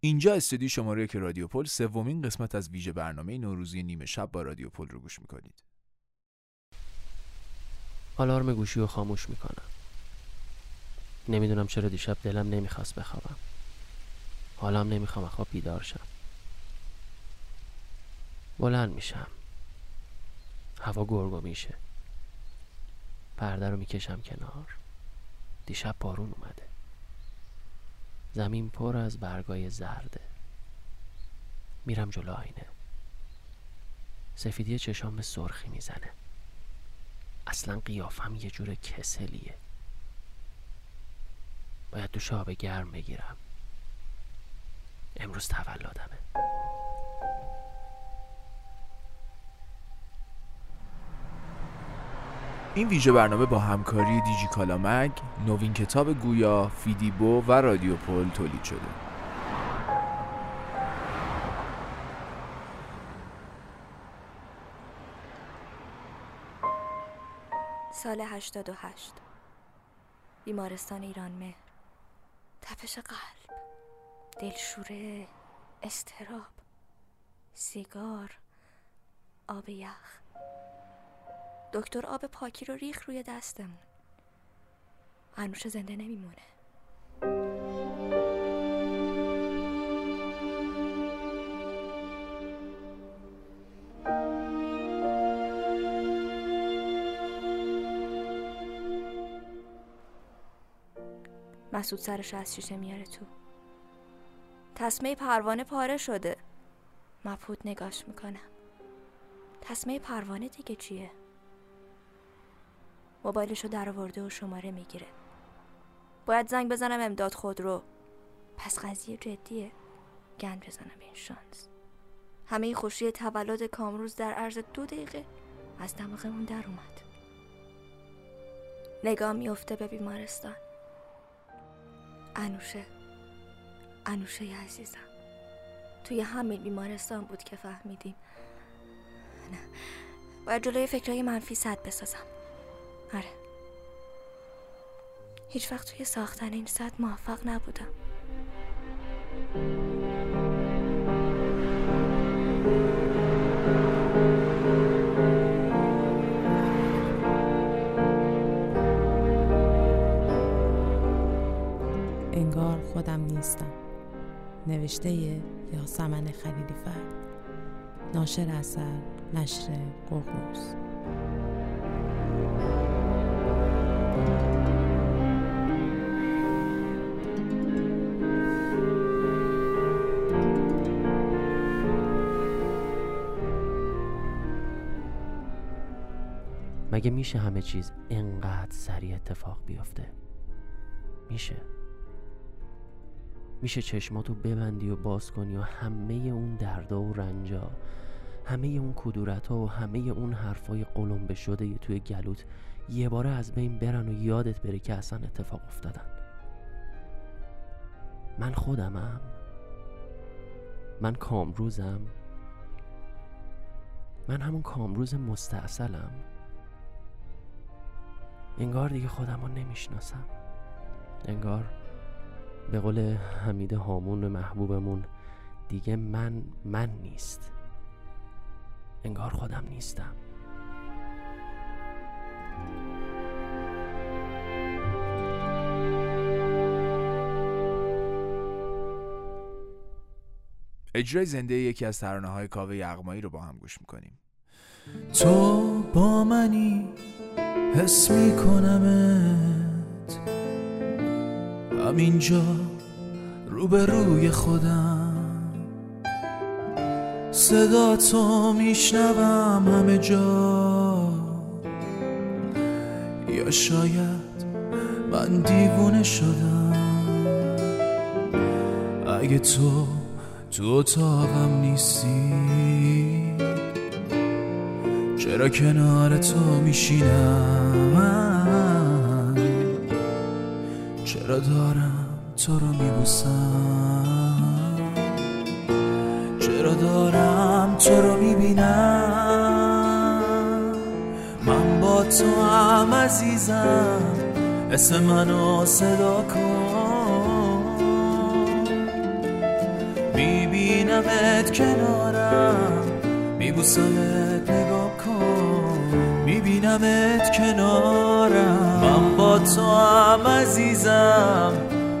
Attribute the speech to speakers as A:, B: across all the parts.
A: اینجا استودیو شماره که رادیو پل سومین قسمت از ویژه برنامه نوروزی نیمه شب با رادیو پل رو گوش می‌کنید.
B: آلارم گوشی رو خاموش می‌کنم. نمی‌دونم چرا دیشب دلم نمی‌خواست بخوابم. حالم نمی‌خوام خواب بیدار شم. بلند میشم. هوا گرگو میشه. پرده رو می‌کشم کنار. دیشب بارون اومده. زمین پر از برگای زرده میرم جلو آینه. سفیدی چشام به سرخی می‌زنه. اصلا قیافم یه جور کسلیه. باید دوش آب گرم بگیرم. امروز تولدمه.
A: این ویژه برنامه با همکاری دیجی کالامگ، نوین کتاب گویا، فیدیبو و رادیو پل تولید شده.
C: سال 88 بیمارستان ایران مهر. تپش قلب. دلشوره. استراب. سیگار. آب یخ. دکتر آب پاکی رو ریخ روی دستمون انوش زنده نمیمونه. مسعود سرش از شیشه میاره تو. تسمه پروانه پاره شده. مبهوت نگاش می‌کنم. تسمه پروانه دیگه چیه؟ موبایلشو در آورده و شماره می‌گیره. باید زنگ بزنم امداد خود رو. پس قضیه جدیه. گند بزنم این شانس. همه خوشی تولد کامروز در عرض دو دقیقه از دماغمون در اومد. نگاه میفته به بیمارستان. انوشه. انوشه عزیزم. توی همین بیمارستان بود که فهمیدیم. نه. باید جلوی فکرهای منفی صد بسازم. آره. هیچ وقت توی ساختن این صد موفق نبودم.
D: انگار خودم نیستم. نوشته یاسمن خلیلی فرد. ناشر اثر نشر ققنوس.
B: مگه میشه همه چیز انقدر سریع اتفاق بیفته؟ میشه. میشه چشماتو ببندی و باز کنی و همه اون دردا و رنجا همه اون کدورت و همه اون حرفای قلم شده توی گلوت یه باره از بین برن و یادت بره که اصلا اتفاق افتادن. من خودمم. من کامروزم. من همون کامروز مستاصلم. انگار دیگه خودم رو نمی‌شناسم. انگار به قول حمید هامون محبوبمون دیگه من من نیست. انگار خودم نیستم.
A: اجرای زنده یکی از ترانه های کاوه یغمایی رو با هم گوش می‌کنیم.
E: تو با منی. حس میکنمت. همینجا روبروی خودم. صدا تو میشنوم همه جا. یا شاید من دیوونه شدم. اگه تو تو اتاقم نیستی چرا کنار تو میشینم؟ چرا دارم تو رو میبوسم؟ چرا دارم تو رو می‌بینم؟ من با تو هم عزیزم اسم منو صدا کن. میبینمت کنارم. میبوسمت نگاه کن. میبینمت کنارم. من با تو هم عزیزم.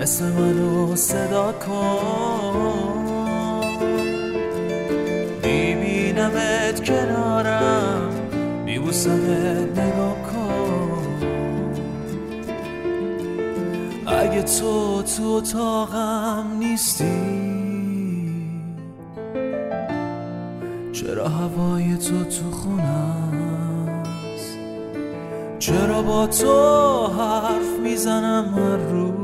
E: اسم منو صدا کن. میبینمت کنارم. میبوسمت نگاه کن. اگه تو تو اتاقم نیستی چرا هوای تو تو خونم چرا با تو حرف می‌زنم هر روز؟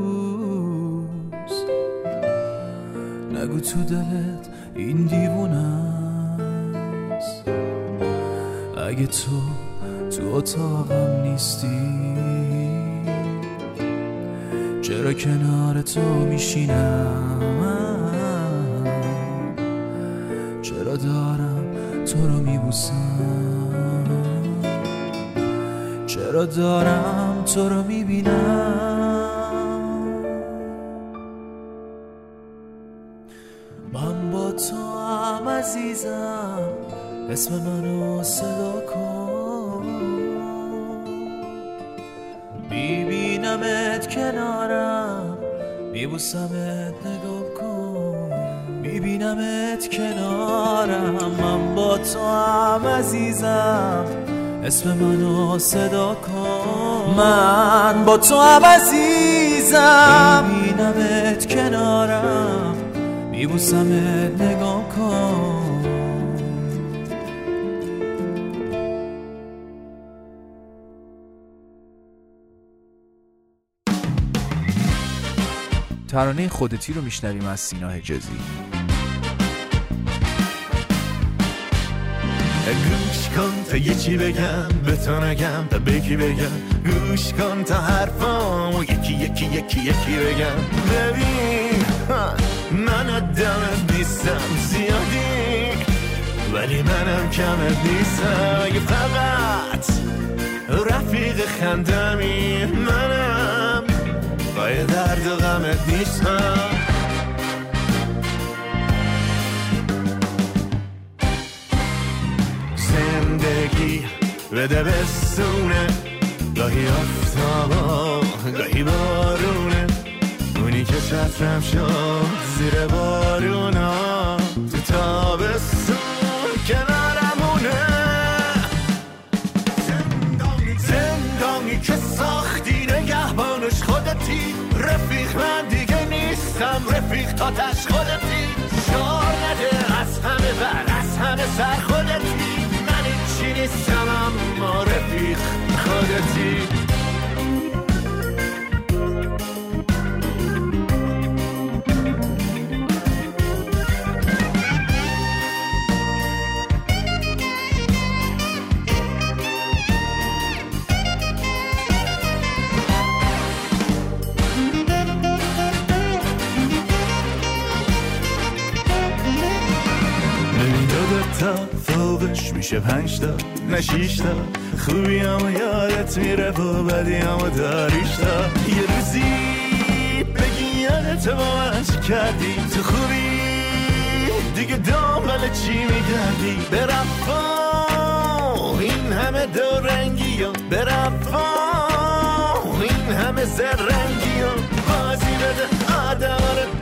E: نگو تو دلت این دیوونست اگه تو تو اتاقم نیستی چرا کنار تو میشینم؟ چرا دارم تو رو میبوسم؟ چرا دارم تو رو می‌بینم؟ من با تو هم عزیزم اسم منو صدا کن. میبینمت کنارم میبوسمت نگاه کن. میبینمت با تو هم عزیزم. اسم منو صدا کن. من با تو هم عزیزم. میبینمت کنارم. میبوسمت نگاه کن.
A: ترانه خودتی رو میشنویم از سینا حجازی.
F: گوش کن تا چی بگم به تو نگم تا بگی بگم. گوش کن تا حرفامو یکی یکی یکی یکی بگم. ببین من آدمت نیستم زیادی ولی منم کمت نیستم. اگه فقط رفیق خندمی منم پای درد و غمت نیستم. زندگی بده بستونه گاهی آفتابا گاهی بارونه. اونی که چترم شد زیر بارونا تو تابستون کنارمونه. زندانی زندانی که ساختی نگهبانش خودتی. رفیق من دیگه نیستم رفیق تاتش خودتی. شار نده از همه بر از همه سر خودتی. نیستم اما رفیق خودتی. میشه پنج تا نه شیش تا خوبی اما یادت میره و بدی اما داریش تا یه روزی بگی یادت با من چی کردی؟ تو خوبی؟ دیگه دنبال چی میگردی؟ برفا. این همه دو رنگی و برفا. این همه زرنگی و بازی بده آدم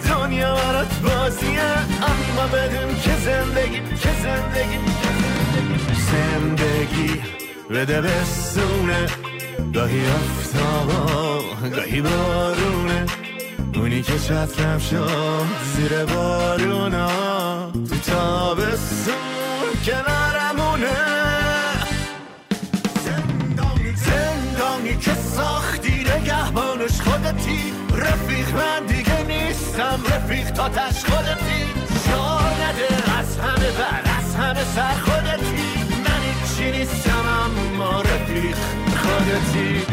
F: دنیا برات بازیه. اما بدون که زندگی که زندگی. زندگی بده بستونه گاهی آفتابا گاهی بارونه. اونی که چترم شد زیر بارونا تو تابستون کنارمونه. زندانی زندانی که ساختی نگهبانش خودتی. رفیق من دیگه نیستم رفیق تاتش خودتی. شار نده از همه بر از همه سر خودتی. رفیق خودتی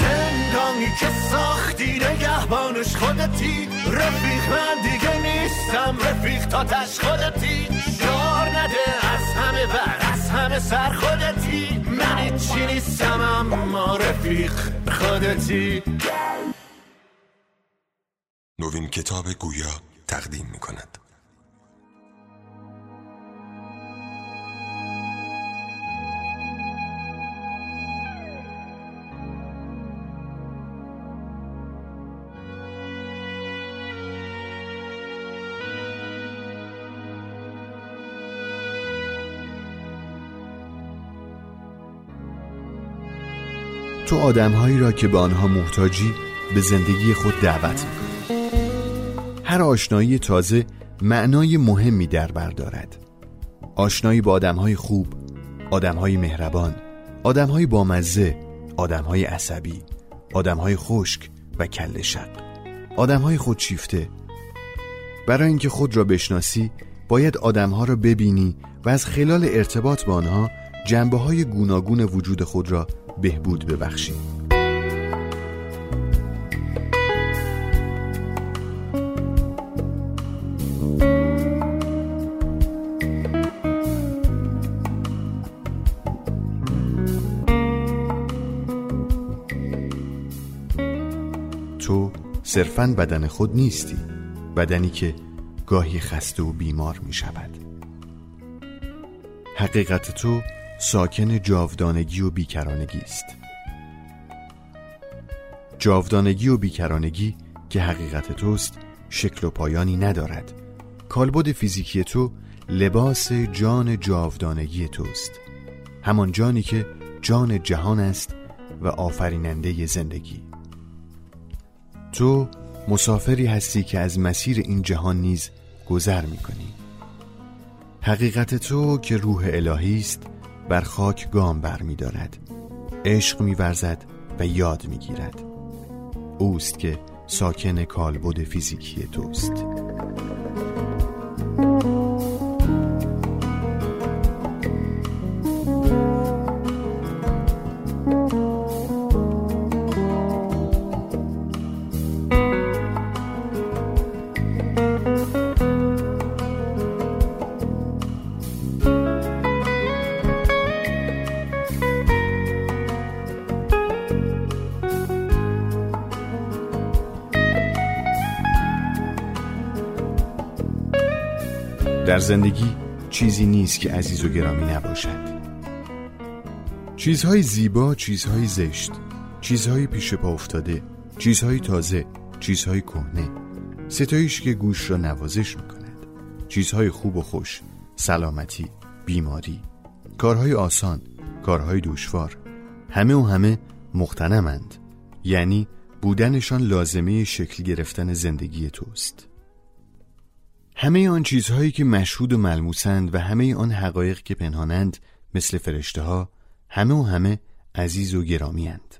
F: زندانی که ساختی نگهبانش خودتی. رفیق من دیگه نیستم رفیق تاتش خودتی. شار نده از همه بر از همه سر خودتی. من هیچی نیستم اما رفیق خودتی.
G: نوین کتاب گویا. تقدیم می کند
H: تو آدمهایی را که به آنها محتاجی به زندگی خود دعوت می‌کنی. هر آشنایی تازه معنای مهمی در بر دارد. آشنایی با آدمهای خوب آدمهای مهربان آدمهای بامزه آدمهای عصبی آدمهای خشک و کل شق آدمهای خودشیفته. برای اینکه خود را بشناسی باید آدمها را ببینی و از خلال ارتباط با آنها جنبه های گوناگون وجود خود را بهبود ببخشی. صرفا بدن خود نیستی. بدنی که گاهی خسته و بیمار می شود حقیقت تو ساکن جاودانگی و بیکرانگی است. جاودانگی و بیکرانگی که حقیقت توست شکل و پایانی ندارد. کالبد فیزیکی تو لباس جان جاودانگی توست. همان جانی که جان جهان است و آفریننده زندگی. تو مسافری هستی که از مسیر این جهان نیز گذر می کنی حقیقت تو که روح الهی است بر خاک گام بر می دارد عشق می و یاد می گیرد اوست که ساکن کالبد فیزیکی توست. زندگی چیزی نیست که عزیز و گرامی نباشد. چیزهای زیبا، چیزهای زشت چیزهای پیش پا افتاده چیزهای تازه، چیزهای کهنه ستایش که گوش را نوازش می کند چیزهای خوب و خوش سلامتی، بیماری کارهای آسان، کارهای دشوار همه و همه مختنمند یعنی بودنشان لازمه شکل گرفتن زندگی توست. همه آن چیزهایی که مشهود و ملموسند و همه آن حقایق که پنهانند مثل فرشته ها همه و همه عزیز و گرامی اند.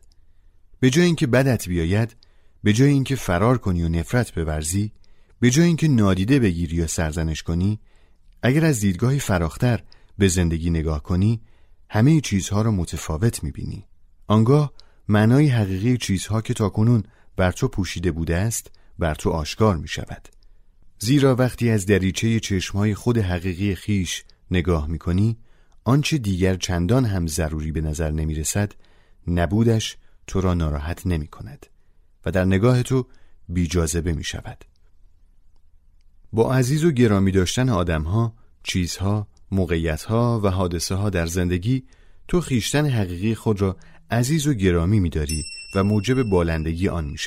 H: به جای اینکه بدت بیاید به جای اینکه فرار کنی و نفرت بورزی به جای اینکه نادیده بگیری یا سرزنش کنی اگر از دیدگاهی فراختر به زندگی نگاه کنی همه چیزها را متفاوت می‌بینی آنگاه معنای حقیقی چیزها که تاکنون بر تو پوشیده بوده است بر تو آشکار می شود زیرا وقتی از دریچه چشمهای خود حقیقی خیش نگاه می کنی آنچه دیگر چندان هم ضروری به نظر نمی رسد نبودش تو را ناراحت نمی کند و در نگاه تو بی جاذبه می شود با عزیز و گرامی داشتن آدمها، چیزها، موقعیتها و حادثه ها در زندگی تو خیشتن حقیقی خود را عزیز و گرامی می داری و موجب بالندگی آن می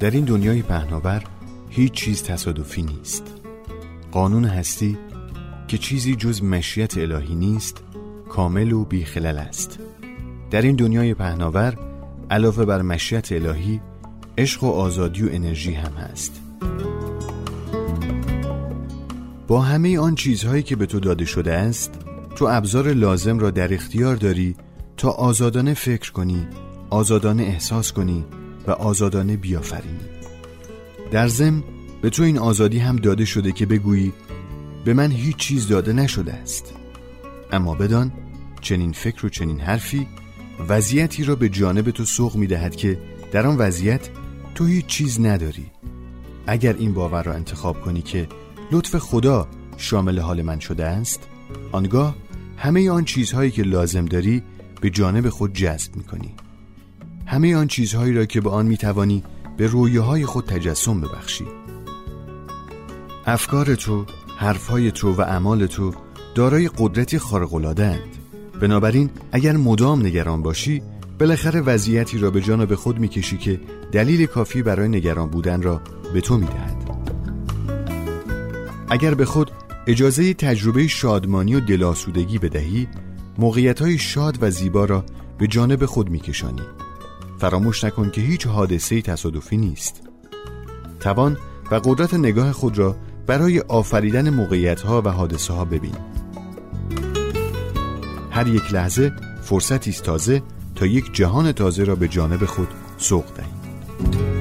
H: در این دنیای پهناور هیچ چیز تصادفی نیست. قانون هستی که چیزی جز مشیت الهی نیست کامل و بیخلل است. در این دنیای پهناور علاوه بر مشیت الهی عشق و آزادی و انرژی هم هست. با همه آن چیزهایی که به تو داده شده است تو ابزار لازم را در اختیار داری تا آزادانه فکر کنی آزادانه احساس کنی و آزادانه بیافرینی. در ضمن به تو این آزادی هم داده شده که بگویی به من هیچ چیز داده نشده است. اما بدان چنین فکر و چنین حرفی وضعیتی را به جانب تو سوق می دهد که در آن وضعیت تو هیچ چیز نداری. اگر این باور را انتخاب کنی که لطف خدا شامل حال من شده است آنگاه همه آن چیزهایی که لازم داری به جانب خود جذب می کنی همه آن چیزهایی را که به آن می توانی به رویاهای خود تجسم ببخشی. افکار تو، حرفهای تو و اعمال تو دارای قدرتی خارق‌العاده‌اند. بنابراین اگر مدام نگران باشی بالاخره وضعیتی را به جانب خود می‌کشی که دلیل کافی برای نگران بودن را به تو می‌دهد. اگر به خود اجازه تجربه شادمانی و دلاسودگی بدهی موقعیت های شاد و زیبا را به جانب خود میکشانی. فراموش نکن که هیچ حادثه تصادفی نیست. توان و قدرت نگاه خود را برای آفریدن موقعیت ها و حادثه ها ببین. هر یک لحظه فرصتی است تازه تا یک جهان تازه را به جانب خود سوق دهی.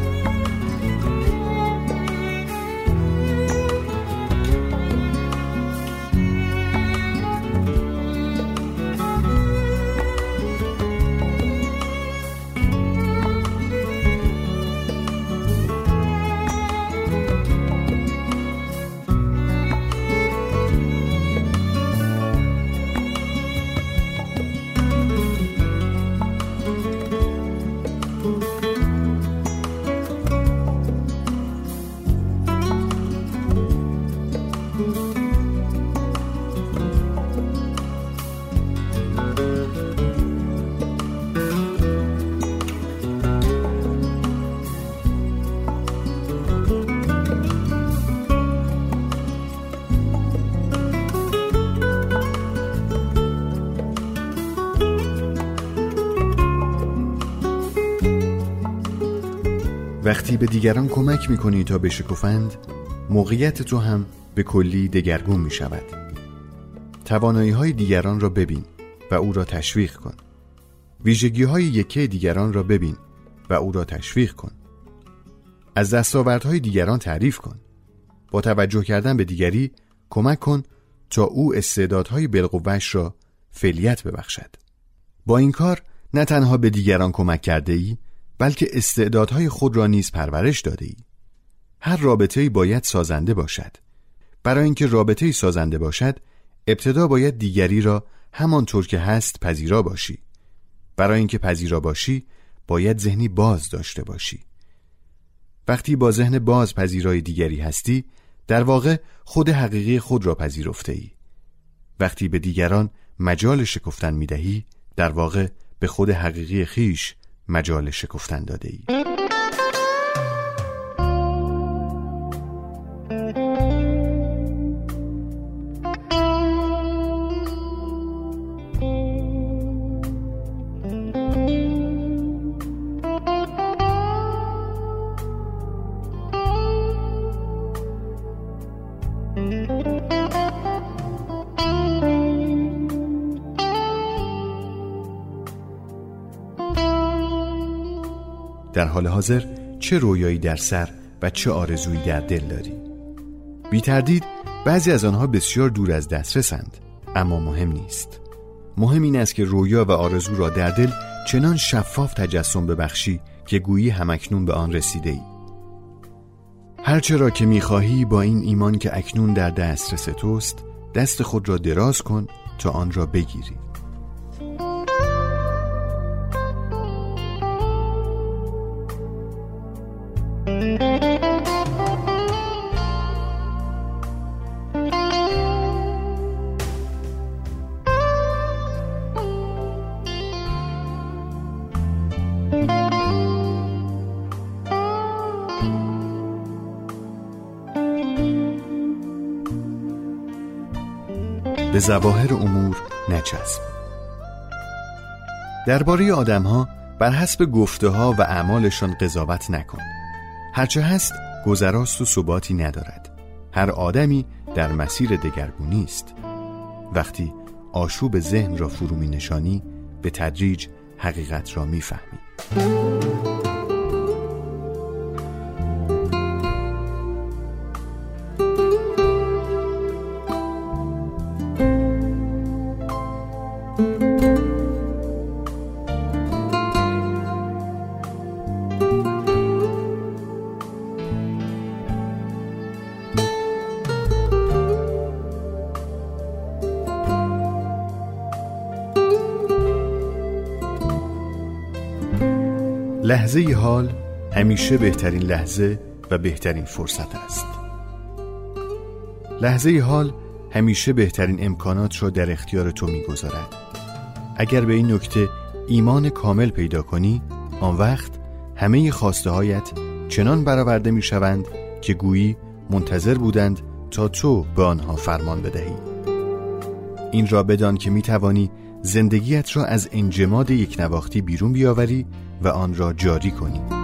H: وقتی به دیگران کمک می‌کنی تا بشکفند موقعیت تو هم به کلی دگرگون می شود توانایی های دیگران را ببین و او را تشویق کن. ویژگی های یکه دیگران را ببین و او را تشویق کن. از دستاوردهای دیگران تعریف کن. با توجه کردن به دیگری کمک کن تا او استعدادهای بالقوهش را فعلیت ببخشد. با این کار نه تنها به دیگران کمک کرده ای بلکه استعدادهای خود را نیز پرورش داده ای هر رابطه باید سازنده باشد. برای اینکه رابطه سازنده باشد ابتدا باید دیگری را همانطور که هست پذیرا باشی. برای اینکه پذیرا باشی باید ذهنی باز داشته باشی. وقتی با ذهن باز پذیرای دیگری هستی در واقع خود حقیقی خود را پذیرفته ای وقتی به دیگران مجال شکفتن می دهی در واقع به خود حقیقی خیش مجال شکفتن داده ای حال حاضر چه رویایی در سر و چه آرزویی در دل داری. بی تردید بعضی از آنها بسیار دور از دسترسند اما مهم نیست. مهم این است که رویا و آرزو را در دل چنان شفاف تجسم ببخشی که گویی همکنون به آن رسیده ای هرچه را که می‌خواهی با این ایمان که اکنون در دسترس توست دست خود را دراز کن تا آن را بگیری. به زواهر امور نچسب. درباره آدمها بر حسب گفته ها و اعمالشان قضاوت نکن. هرچه هست گذراست و ثباتی ندارد. هر آدمی در مسیر دگرگونی است. وقتی آشوب ذهن را فرو می نشانی به تدریج حقیقت را می فهمی. لحظه حال همیشه بهترین لحظه و بهترین فرصت است. لحظه حال همیشه بهترین امکانات را در اختیار تو می‌گذارد. اگر به این نکته ایمان کامل پیدا کنی آن وقت همه خواسته هایت چنان برآورده می شوند که گویی منتظر بودند تا تو به آنها فرمان بدهی. این را بدان که می توانی زندگیت را از انجماد یک نواختی بیرون بیاوری و آن را جاری کنی.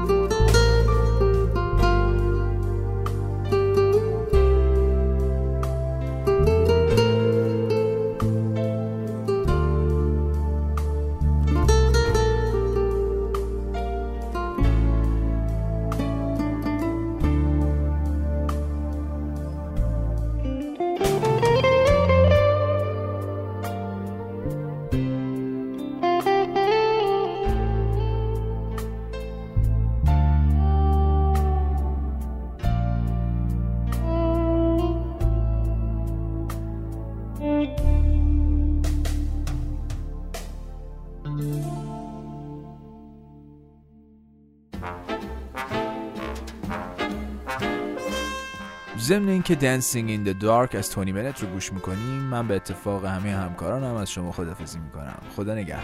E: ضمن اینکه دنسینگ این د دارک از تونی منت رو گوش می‌کنیم من به اتفاق همه همکارانم از شما خدافزی می‌کنم. خدا نگهدار.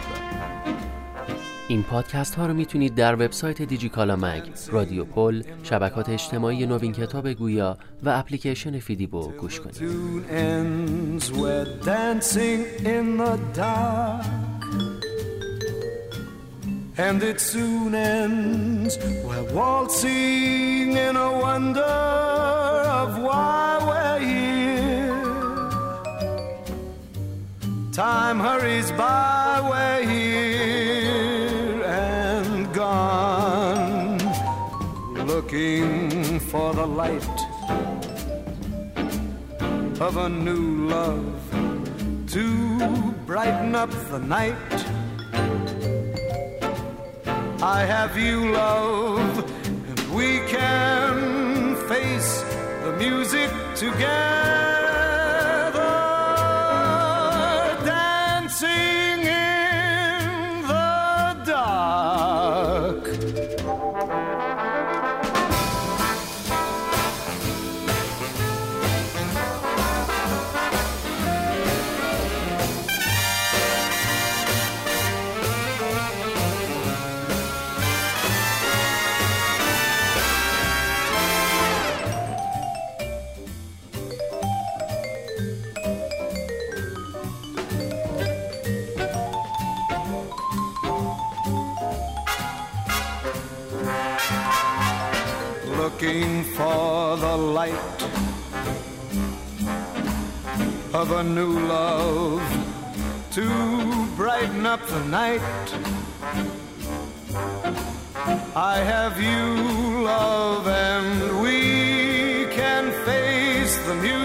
B: این پادکست ها رو می‌تونید در وبسایت دیجیکالا مگ، رادیو پل، شبکات اجتماعی نوین کتاب گویا و اپلیکیشن فیدیبو گوش کنید.
I: tune ends we're dancing in the dark. And it soon ends we're waltzing in a wonder. Of why we're here time hurries by we're here and gone looking for the light of a new love to brighten up the night. I have you, love, together, looking for the light of a new love to brighten up the night. I have you, love, and we can face the music